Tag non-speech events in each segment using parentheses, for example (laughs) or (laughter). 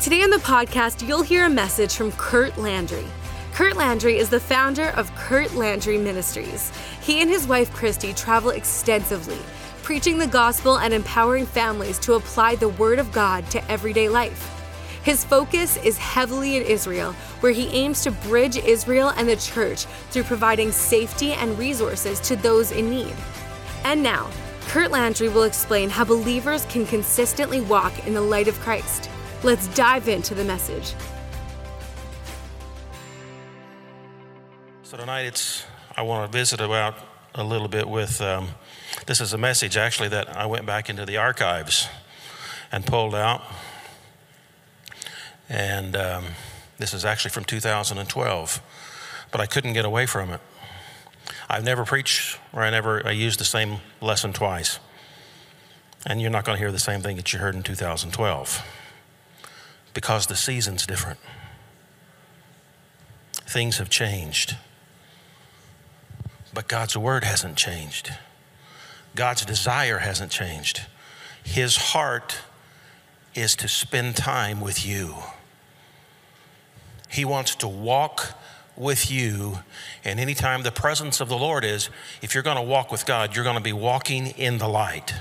Today on the podcast, you'll hear a message from Curt Landry. Curt Landry is the founder of Curt Landry Ministries. He and his wife Christy travel extensively, preaching the gospel and empowering families to apply the Word of God to everyday life. His focus is heavily in Israel, where he aims to bridge Israel and the church through providing safety and resources to those in need. And now, Curt Landry will explain how believers can consistently walk in the light of Christ. Let's dive into the message. So tonight it's I want to visit about a little bit with um, this is a message actually that I went back into the archives and pulled out, and um, this is actually from 2012, but I couldn't get away from it. I've never preached or I never I used the same lesson twice, and you're not going to hear the same thing that you heard in 2012 because the season's different. Things have changed. But God's word hasn't changed. God's desire hasn't changed. His heart is to spend time with you. He wants to walk with you. And anytime the presence of the Lord is, if you're going to walk with God, you're going to be walking in the light.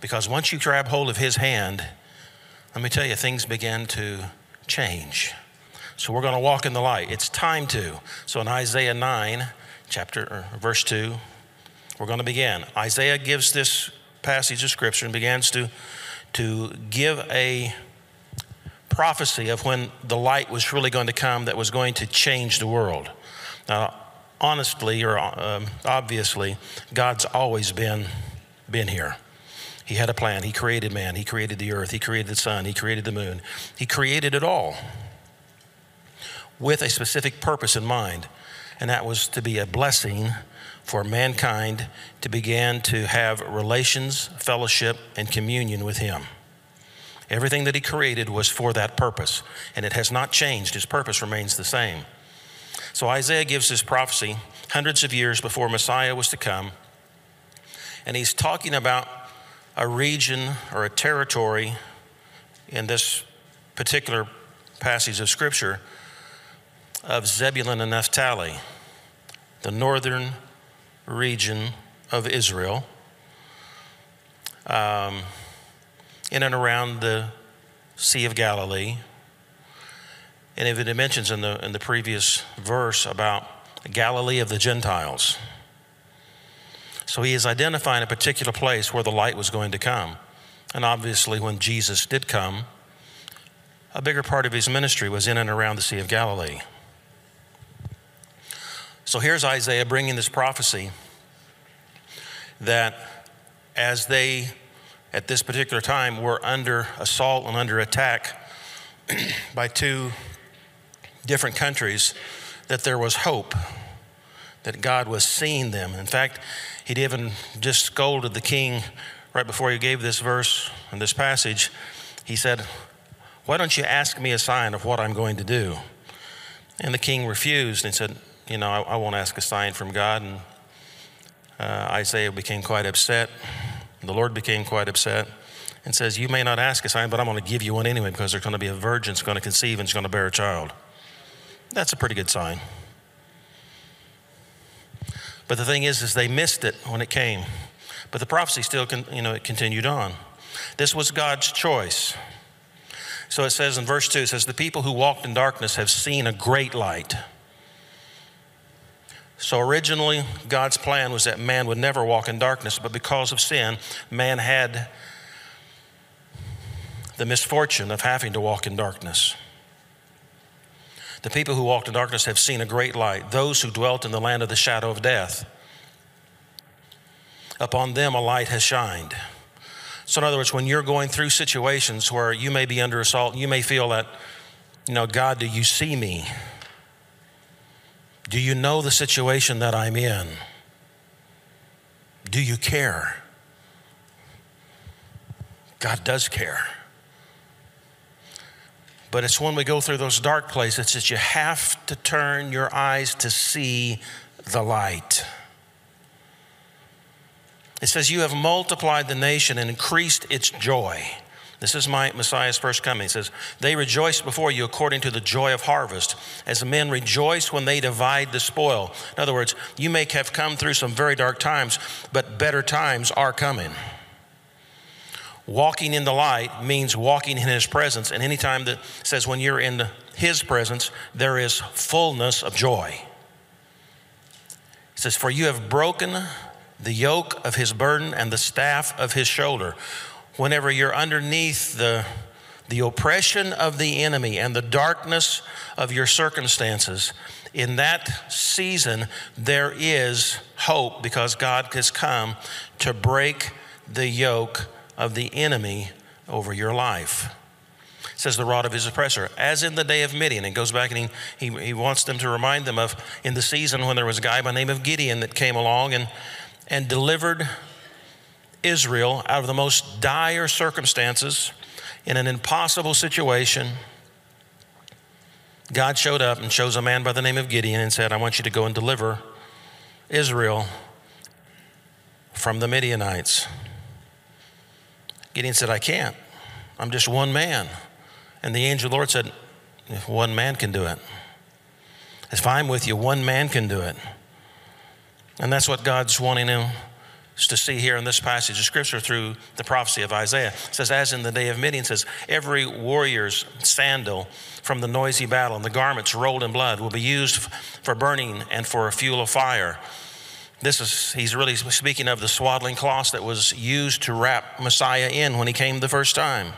Because once you grab hold of His hand, let me tell you, things begin to change. So we're going to walk in the light. It's time to. So in Isaiah 9, chapter verse 2, we're going to begin. Isaiah gives this passage of scripture and begins to to give a prophecy of when the light was really going to come that was going to change the world. Now, honestly or um, obviously, God's always been been here. He had a plan. He created man. He created the earth. He created the sun. He created the moon. He created it all with a specific purpose in mind, and that was to be a blessing for mankind to begin to have relations, fellowship, and communion with Him. Everything that He created was for that purpose, and it has not changed. His purpose remains the same. So Isaiah gives this prophecy hundreds of years before Messiah was to come, and he's talking about a region or a territory in this particular passage of Scripture of Zebulun and Naphtali, the northern region of Israel, um, in and around the Sea of Galilee. And it mentions in the, in the previous verse about Galilee of the Gentiles. So he is identifying a particular place where the light was going to come. And obviously, when Jesus did come, a bigger part of his ministry was in and around the Sea of Galilee. So here's Isaiah bringing this prophecy that as they, at this particular time, were under assault and under attack (clears throat) by two different countries, that there was hope, that God was seeing them. In fact, He'd even just scolded the king right before he gave this verse and this passage. He said, Why don't you ask me a sign of what I'm going to do? And the king refused and said, You know, I, I won't ask a sign from God. And uh, Isaiah became quite upset. The Lord became quite upset and says, You may not ask a sign, but I'm going to give you one anyway because there's going to be a virgin that's going to conceive and she's going to bear a child. That's a pretty good sign. But the thing is, is they missed it when it came. But the prophecy still, con- you know, it continued on. This was God's choice. So it says in verse 2, it says, The people who walked in darkness have seen a great light. So originally, God's plan was that man would never walk in darkness, but because of sin, man had the misfortune of having to walk in darkness. The people who walked in darkness have seen a great light. Those who dwelt in the land of the shadow of death, upon them a light has shined. So, in other words, when you're going through situations where you may be under assault, you may feel that, you know, God, do you see me? Do you know the situation that I'm in? Do you care? God does care. But it's when we go through those dark places that you have to turn your eyes to see the light. It says, You have multiplied the nation and increased its joy. This is my Messiah's first coming. It says, They rejoice before you according to the joy of harvest, as men rejoice when they divide the spoil. In other words, you may have come through some very dark times, but better times are coming. Walking in the light means walking in his presence. And anytime that says when you're in his presence, there is fullness of joy. It says, For you have broken the yoke of his burden and the staff of his shoulder. Whenever you're underneath the, the oppression of the enemy and the darkness of your circumstances, in that season, there is hope because God has come to break the yoke of the enemy over your life. Says the rod of his oppressor, as in the day of Midian. It goes back and he, he, he wants them to remind them of in the season when there was a guy by the name of Gideon that came along and and delivered Israel out of the most dire circumstances in an impossible situation. God showed up and chose a man by the name of Gideon and said, I want you to go and deliver Israel from the Midianites. Gideon said, I can't. I'm just one man. And the angel of the Lord said, If one man can do it, if I'm with you, one man can do it. And that's what God's wanting him to see here in this passage of scripture through the prophecy of Isaiah. It says, as in the day of Midian, says, every warrior's sandal from the noisy battle and the garments rolled in blood will be used for burning and for a fuel of fire. This is, he's really speaking of the swaddling cloth that was used to wrap Messiah in when he came the first time.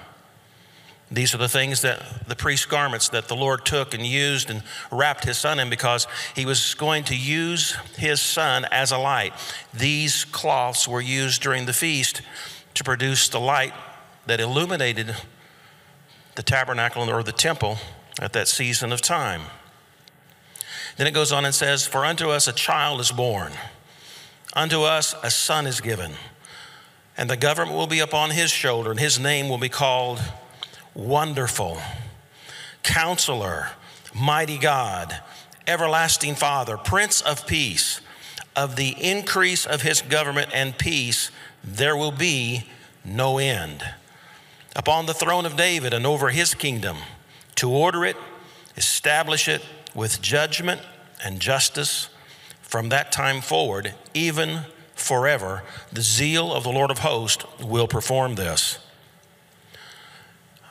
These are the things that the priest's garments that the Lord took and used and wrapped his son in because he was going to use his son as a light. These cloths were used during the feast to produce the light that illuminated the tabernacle or the temple at that season of time. Then it goes on and says, For unto us a child is born, unto us a son is given, and the government will be upon his shoulder, and his name will be called Wonderful, Counselor, Mighty God, Everlasting Father, Prince of Peace. Of the increase of his government and peace, there will be no end. Upon the throne of David and over his kingdom, to order it, establish it with judgment and justice from that time forward, even forever. The zeal of the Lord of hosts will perform this.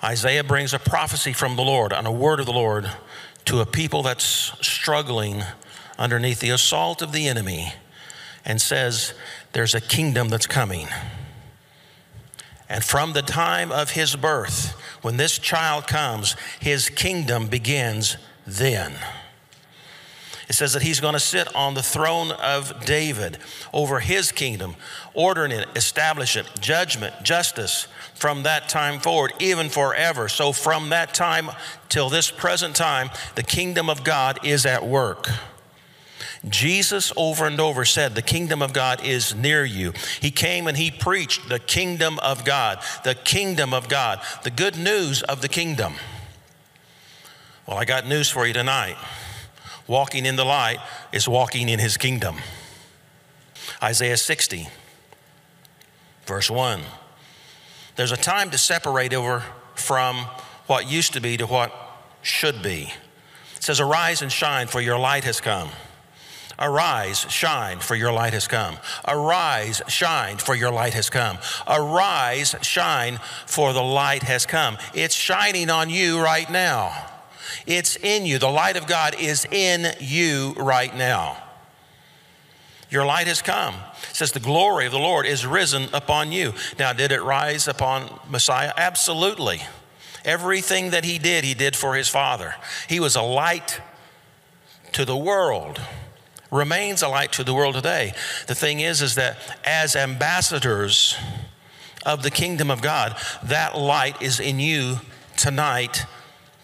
Isaiah brings a prophecy from the Lord and a word of the Lord to a people that's struggling underneath the assault of the enemy and says, There's a kingdom that's coming. And from the time of his birth, when this child comes, his kingdom begins then. It says that he's going to sit on the throne of David over his kingdom, ordering it, establishing it, judgment, justice from that time forward, even forever. So, from that time till this present time, the kingdom of God is at work. Jesus over and over said, The kingdom of God is near you. He came and he preached the kingdom of God, the kingdom of God, the good news of the kingdom. Well, I got news for you tonight. Walking in the light is walking in his kingdom. Isaiah 60, verse 1. There's a time to separate over from what used to be to what should be. It says, Arise and shine, for your light has come. Arise, shine, for your light has come. Arise, shine, for your light has come. Arise, shine, for the light has come. It's shining on you right now. It's in you. The light of God is in you right now. Your light has come. It says the glory of the Lord is risen upon you. Now, did it rise upon Messiah? Absolutely. Everything that he did, he did for his Father. He was a light to the world remains a light to the world today. The thing is, is that as ambassadors of the kingdom of God. That light is in you tonight,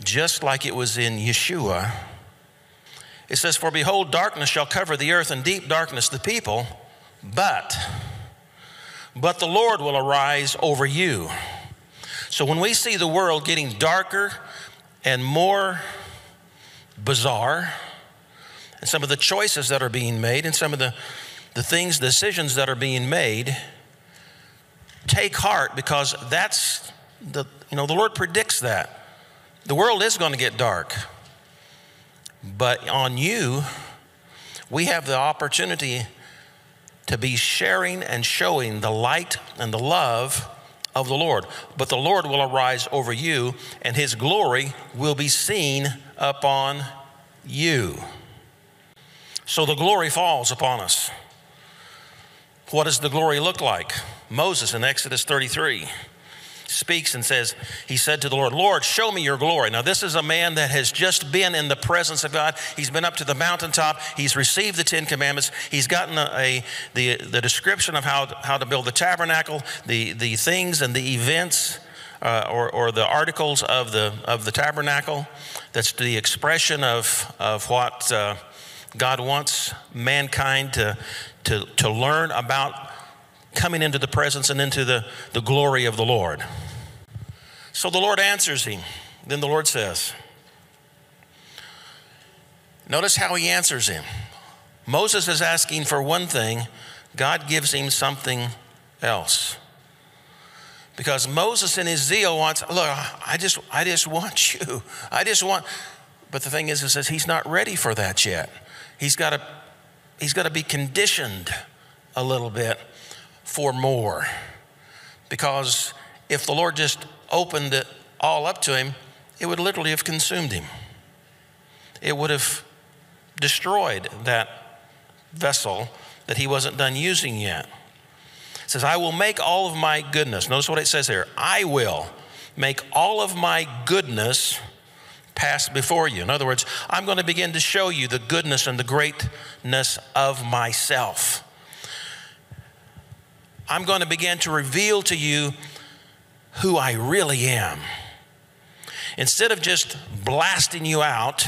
just like it was in Yeshua. It says, For behold, darkness shall cover the earth, and deep darkness the people, but, but the Lord will arise over you. So when we see the world getting darker and more bizarre, and some of the choices that are being made, and some of the, the things, decisions that are being made, take heart because that's the, you know, the Lord predicts that. The world is going to get dark. But on you, we have the opportunity to be sharing and showing the light and the love of the Lord. But the Lord will arise over you, and his glory will be seen upon you. So the glory falls upon us. What does the glory look like? Moses in Exodus 33 speaks and says, He said to the Lord, Lord, show me your glory. Now, this is a man that has just been in the presence of God. He's been up to the mountaintop. He's received the Ten Commandments. He's gotten a, a the, the description of how, how to build the tabernacle, the, the things and the events. Uh, or, or the articles of the, of the tabernacle. That's the expression of, of what uh, God wants mankind to, to, to learn about coming into the presence and into the, the glory of the Lord. So the Lord answers him. Then the Lord says, Notice how he answers him. Moses is asking for one thing, God gives him something else. Because Moses in his zeal wants, look, I just, I just want (laughs) you. I just want, but the thing is, it says he's not ready for that yet. He's got to, he's got to be conditioned a little bit for more. Because if the Lord just opened it all up to him, it would literally have consumed him. It would have destroyed that vessel that he wasn't done using yet. It says, I will make all of my goodness. Notice what it says here I will make all of my goodness pass before you. In other words, I'm going to begin to show you the goodness and the greatness of myself. I'm going to begin to reveal to you who I really am. Instead of just blasting you out,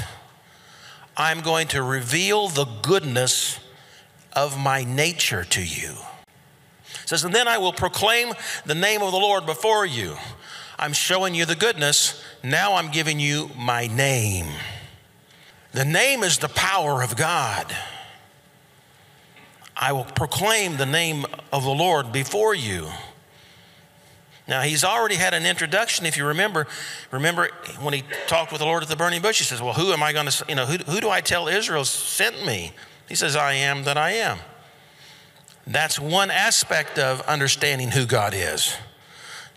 I'm going to reveal the goodness of my nature to you. It says, and then I will proclaim the name of the Lord before you. I'm showing you the goodness. Now I'm giving you my name. The name is the power of God. I will proclaim the name of the Lord before you. Now, he's already had an introduction, if you remember. Remember when he talked with the Lord at the burning bush, he says, Well, who am I going to, you know, who, who do I tell Israel sent me? He says, I am that I am. That's one aspect of understanding who God is.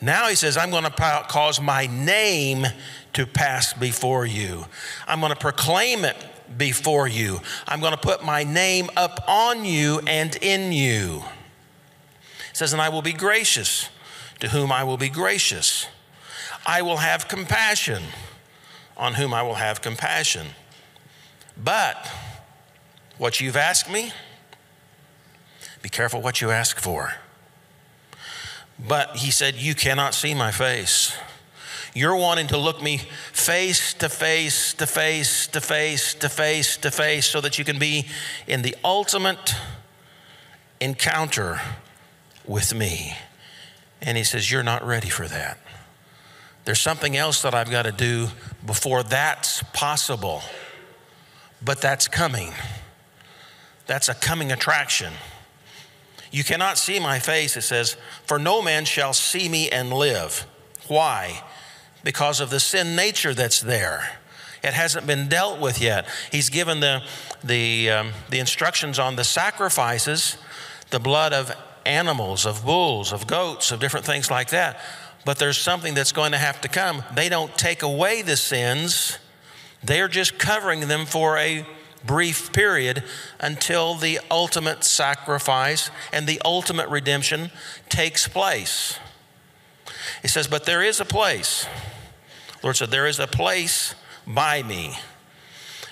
Now he says, I'm going to cause my name to pass before you. I'm going to proclaim it before you. I'm going to put my name up on you and in you. It says, and I will be gracious to whom I will be gracious. I will have compassion on whom I will have compassion. But what you've asked me, be careful what you ask for. But he said, You cannot see my face. You're wanting to look me face to face to face to face to face to face so that you can be in the ultimate encounter with me. And he says, You're not ready for that. There's something else that I've got to do before that's possible. But that's coming. That's a coming attraction. You cannot see my face, it says, for no man shall see me and live. Why? Because of the sin nature that's there. It hasn't been dealt with yet. He's given the, the, um, the instructions on the sacrifices, the blood of animals, of bulls, of goats, of different things like that. But there's something that's going to have to come. They don't take away the sins, they're just covering them for a brief period until the ultimate sacrifice and the ultimate redemption takes place. He says, But there is a place. Lord said, There is a place by me,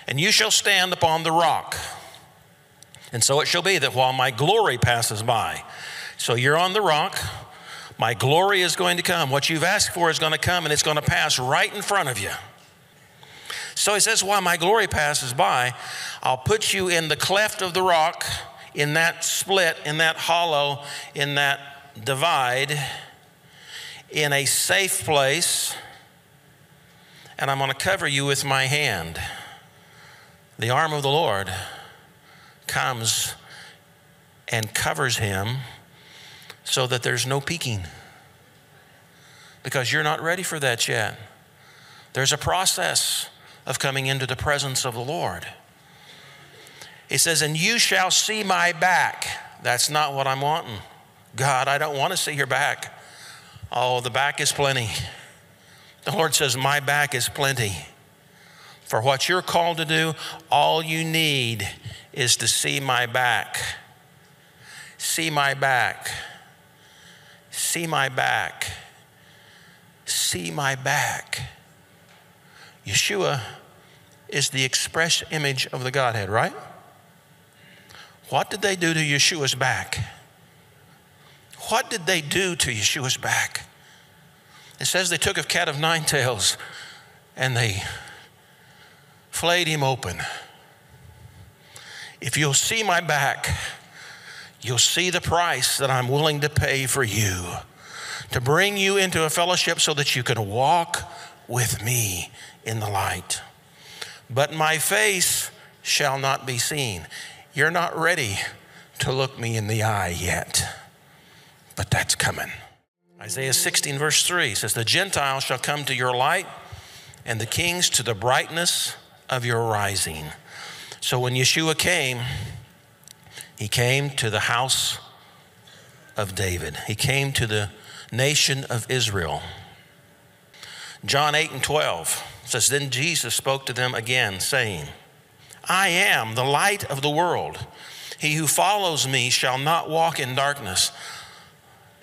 and you shall stand upon the rock. And so it shall be that while my glory passes by, so you're on the rock, My glory is going to come. What you've asked for is going to come and it's going to pass right in front of you. So he says, While my glory passes by, I'll put you in the cleft of the rock, in that split, in that hollow, in that divide, in a safe place, and I'm going to cover you with my hand. The arm of the Lord comes and covers him so that there's no peeking. Because you're not ready for that yet. There's a process of coming into the presence of the Lord. He says, And you shall see my back. That's not what I'm wanting. God, I don't want to see your back. Oh, the back is plenty. The Lord says, My back is plenty. For what you're called to do, all you need is to see my back. See my back. See my back. See my back. Yeshua is the express image of the Godhead, right? What did they do to Yeshua's back? What did they do to Yeshua's back? It says they took a cat of nine tails and they flayed him open. If you'll see my back, you'll see the price that I'm willing to pay for you to bring you into a fellowship so that you can walk with me in the light. But my face shall not be seen. You're not ready to look me in the eye yet, but that's coming. Isaiah 16, verse 3 says, The Gentiles shall come to your light, and the kings to the brightness of your rising. So when Yeshua came, he came to the house of David, he came to the nation of Israel. John 8 and 12 says, Then Jesus spoke to them again, saying, I am the light of the world. He who follows me shall not walk in darkness.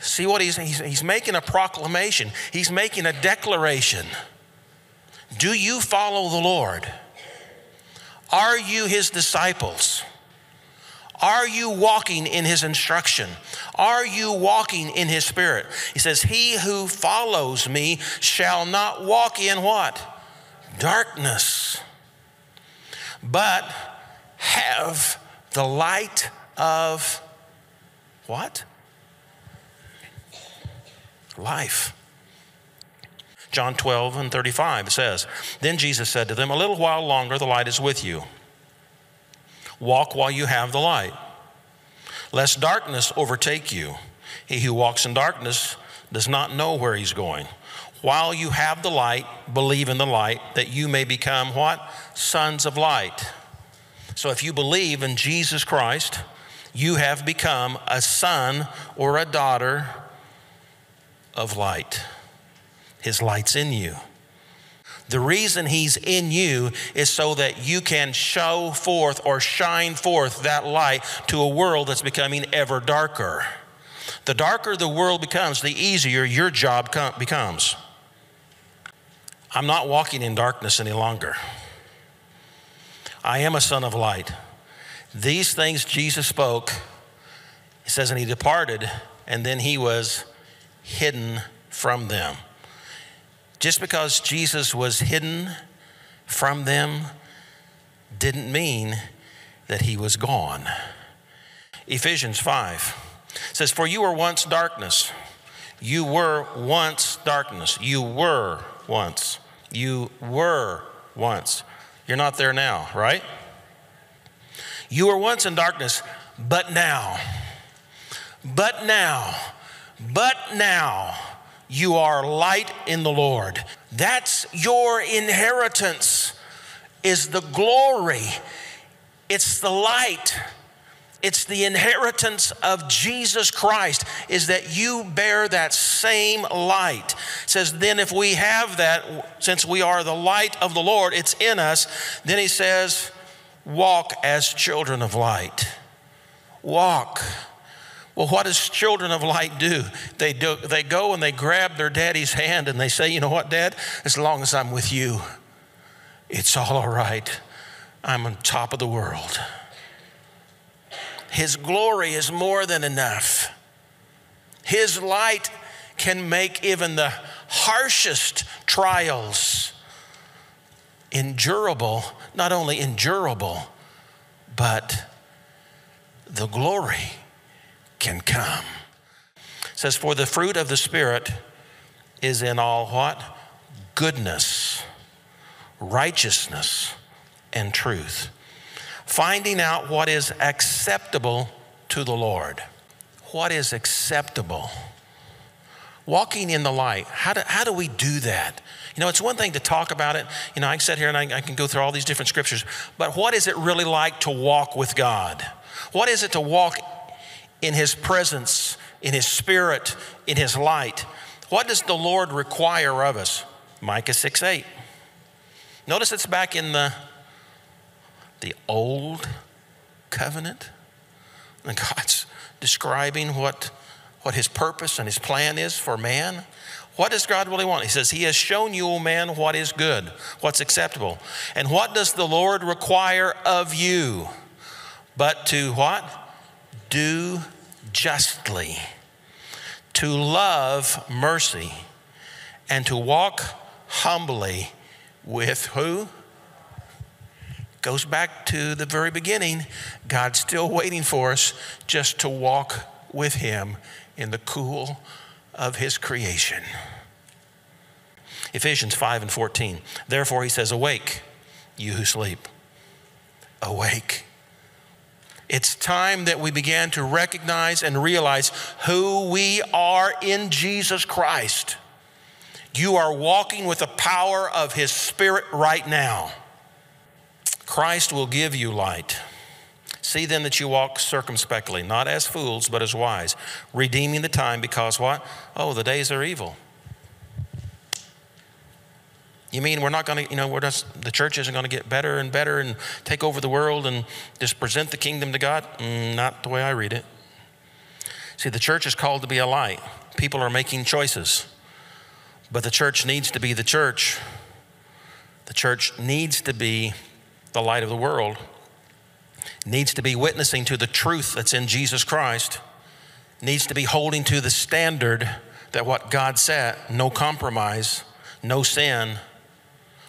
See what he's, he's, he's making a proclamation, he's making a declaration. Do you follow the Lord? Are you his disciples? Are you walking in his instruction? Are you walking in his spirit? He says, He who follows me shall not walk in what? Darkness, but have the light of what? Life. John 12 and 35 says, Then Jesus said to them, A little while longer the light is with you. Walk while you have the light, lest darkness overtake you. He who walks in darkness does not know where he's going. While you have the light, believe in the light, that you may become what? Sons of light. So if you believe in Jesus Christ, you have become a son or a daughter of light. His light's in you. The reason He's in you is so that you can show forth or shine forth that light to a world that's becoming ever darker. The darker the world becomes, the easier your job com- becomes. I'm not walking in darkness any longer. I am a son of light. These things Jesus spoke, he says, and he departed, and then he was hidden from them. Just because Jesus was hidden from them didn't mean that he was gone. Ephesians 5 says, For you were once darkness. You were once darkness. You were once. You were once. You're not there now, right? You were once in darkness, but now, but now, but now, you are light in the Lord. That's your inheritance, is the glory. It's the light. It's the inheritance of Jesus Christ, is that you bear that same light. It says, then if we have that, since we are the light of the Lord, it's in us, then he says, walk as children of light. Walk. Well, what does children of light do? They, do? they go and they grab their daddy's hand and they say, You know what, dad? As long as I'm with you, it's all all right. I'm on top of the world. His glory is more than enough. His light can make even the harshest trials endurable, not only endurable, but the glory can come. It says, For the fruit of the Spirit is in all what? Goodness, righteousness, and truth. Finding out what is acceptable to the Lord. What is acceptable? Walking in the light. How do, how do we do that? You know, it's one thing to talk about it. You know, I can sit here and I, I can go through all these different scriptures, but what is it really like to walk with God? What is it to walk in His presence, in His Spirit, in His light? What does the Lord require of us? Micah 6 8. Notice it's back in the, the old covenant. And God's describing what, what his purpose and his plan is for man. What does God really want? He says, He has shown you, O man, what is good, what's acceptable. And what does the Lord require of you? But to what? Do justly, to love mercy, and to walk humbly with who? Goes back to the very beginning. God's still waiting for us just to walk with Him in the cool of His creation. Ephesians 5 and 14. Therefore, He says, Awake, you who sleep. Awake. It's time that we began to recognize and realize who we are in Jesus Christ. You are walking with the power of His Spirit right now. Christ will give you light. See then that you walk circumspectly, not as fools, but as wise, redeeming the time because what? Oh, the days are evil. You mean we're not going to, you know, just, the church isn't going to get better and better and take over the world and just present the kingdom to God? Mm, not the way I read it. See, the church is called to be a light. People are making choices. But the church needs to be the church. The church needs to be the light of the world, needs to be witnessing to the truth that's in Jesus Christ, needs to be holding to the standard that what God set no compromise, no sin,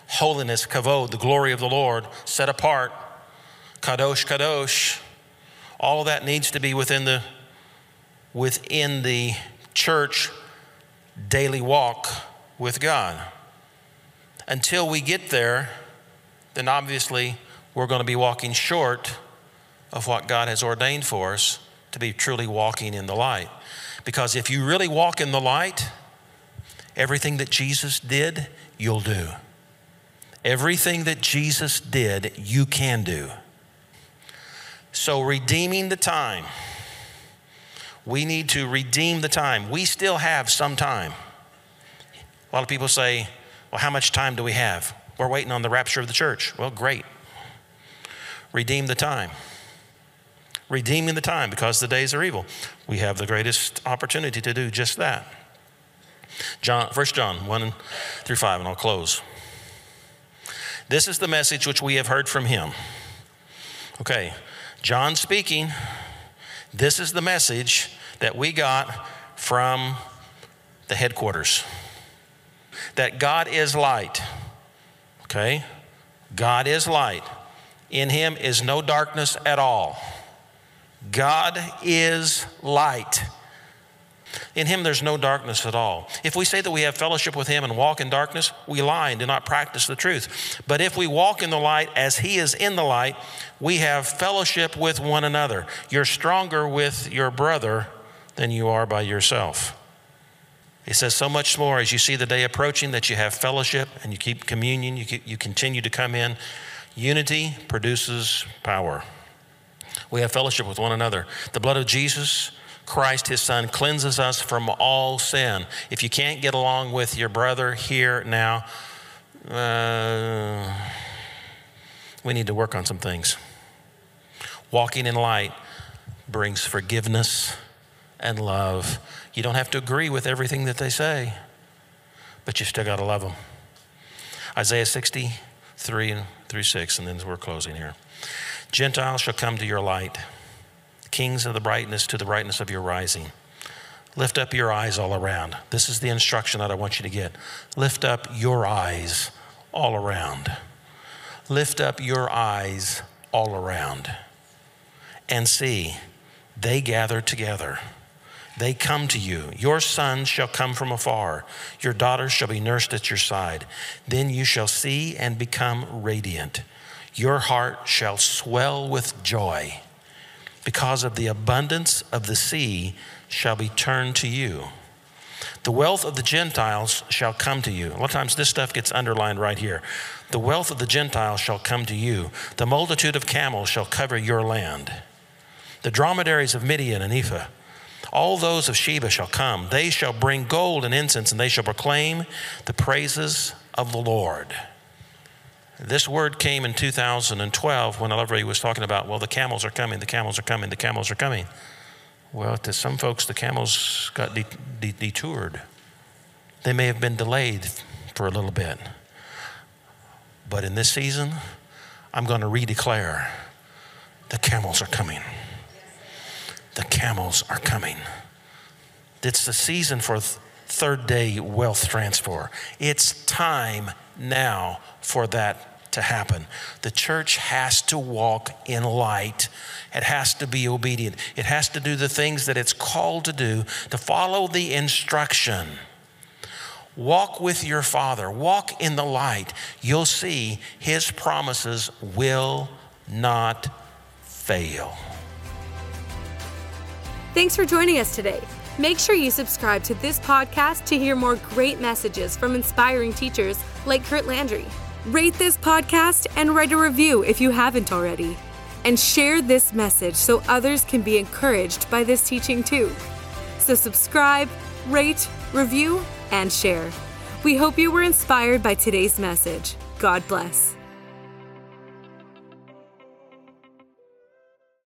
holiness, kavod, the glory of the Lord, set apart, kadosh, kadosh. All that needs to be within the within the church daily walk with God. Until we get there, then obviously we're going to be walking short of what God has ordained for us to be truly walking in the light. Because if you really walk in the light, everything that Jesus did, you'll do. Everything that Jesus did, you can do. So, redeeming the time, we need to redeem the time. We still have some time. A lot of people say, well, how much time do we have? We're waiting on the rapture of the church. Well, great. Redeem the time. Redeeming the time because the days are evil. We have the greatest opportunity to do just that. John, 1 John 1 through 5, and I'll close. This is the message which we have heard from him. Okay, John speaking. This is the message that we got from the headquarters that God is light. Okay? God is light. In him is no darkness at all. God is light. In him there's no darkness at all. If we say that we have fellowship with him and walk in darkness, we lie and do not practice the truth. But if we walk in the light as he is in the light, we have fellowship with one another. You're stronger with your brother than you are by yourself. He says so much more as you see the day approaching that you have fellowship and you keep communion, you, keep, you continue to come in. Unity produces power. We have fellowship with one another. The blood of Jesus Christ, his son, cleanses us from all sin. If you can't get along with your brother here now, uh, we need to work on some things. Walking in light brings forgiveness and love you don't have to agree with everything that they say, but you still got to love them. Isaiah 63 through 6, and then we're closing here. Gentiles shall come to your light, kings of the brightness to the brightness of your rising. Lift up your eyes all around. This is the instruction that I want you to get. Lift up your eyes all around. Lift up your eyes all around and see they gather together. They come to you. Your sons shall come from afar. Your daughters shall be nursed at your side. Then you shall see and become radiant. Your heart shall swell with joy because of the abundance of the sea shall be turned to you. The wealth of the Gentiles shall come to you. A lot of times this stuff gets underlined right here. The wealth of the Gentiles shall come to you. The multitude of camels shall cover your land. The dromedaries of Midian and Ephah, all those of Sheba shall come. They shall bring gold and incense, and they shall proclaim the praises of the Lord. This word came in 2012 when everybody was talking about, well, the camels are coming, the camels are coming, the camels are coming. Well, to some folks, the camels got de- de- detoured. They may have been delayed for a little bit. But in this season, I'm going to redeclare the camels are coming. The camels are coming. It's the season for th- third day wealth transfer. It's time now for that to happen. The church has to walk in light. It has to be obedient. It has to do the things that it's called to do, to follow the instruction. Walk with your Father, walk in the light. You'll see His promises will not fail. Thanks for joining us today. Make sure you subscribe to this podcast to hear more great messages from inspiring teachers like Curt Landry. Rate this podcast and write a review if you haven't already. And share this message so others can be encouraged by this teaching too. So, subscribe, rate, review, and share. We hope you were inspired by today's message. God bless.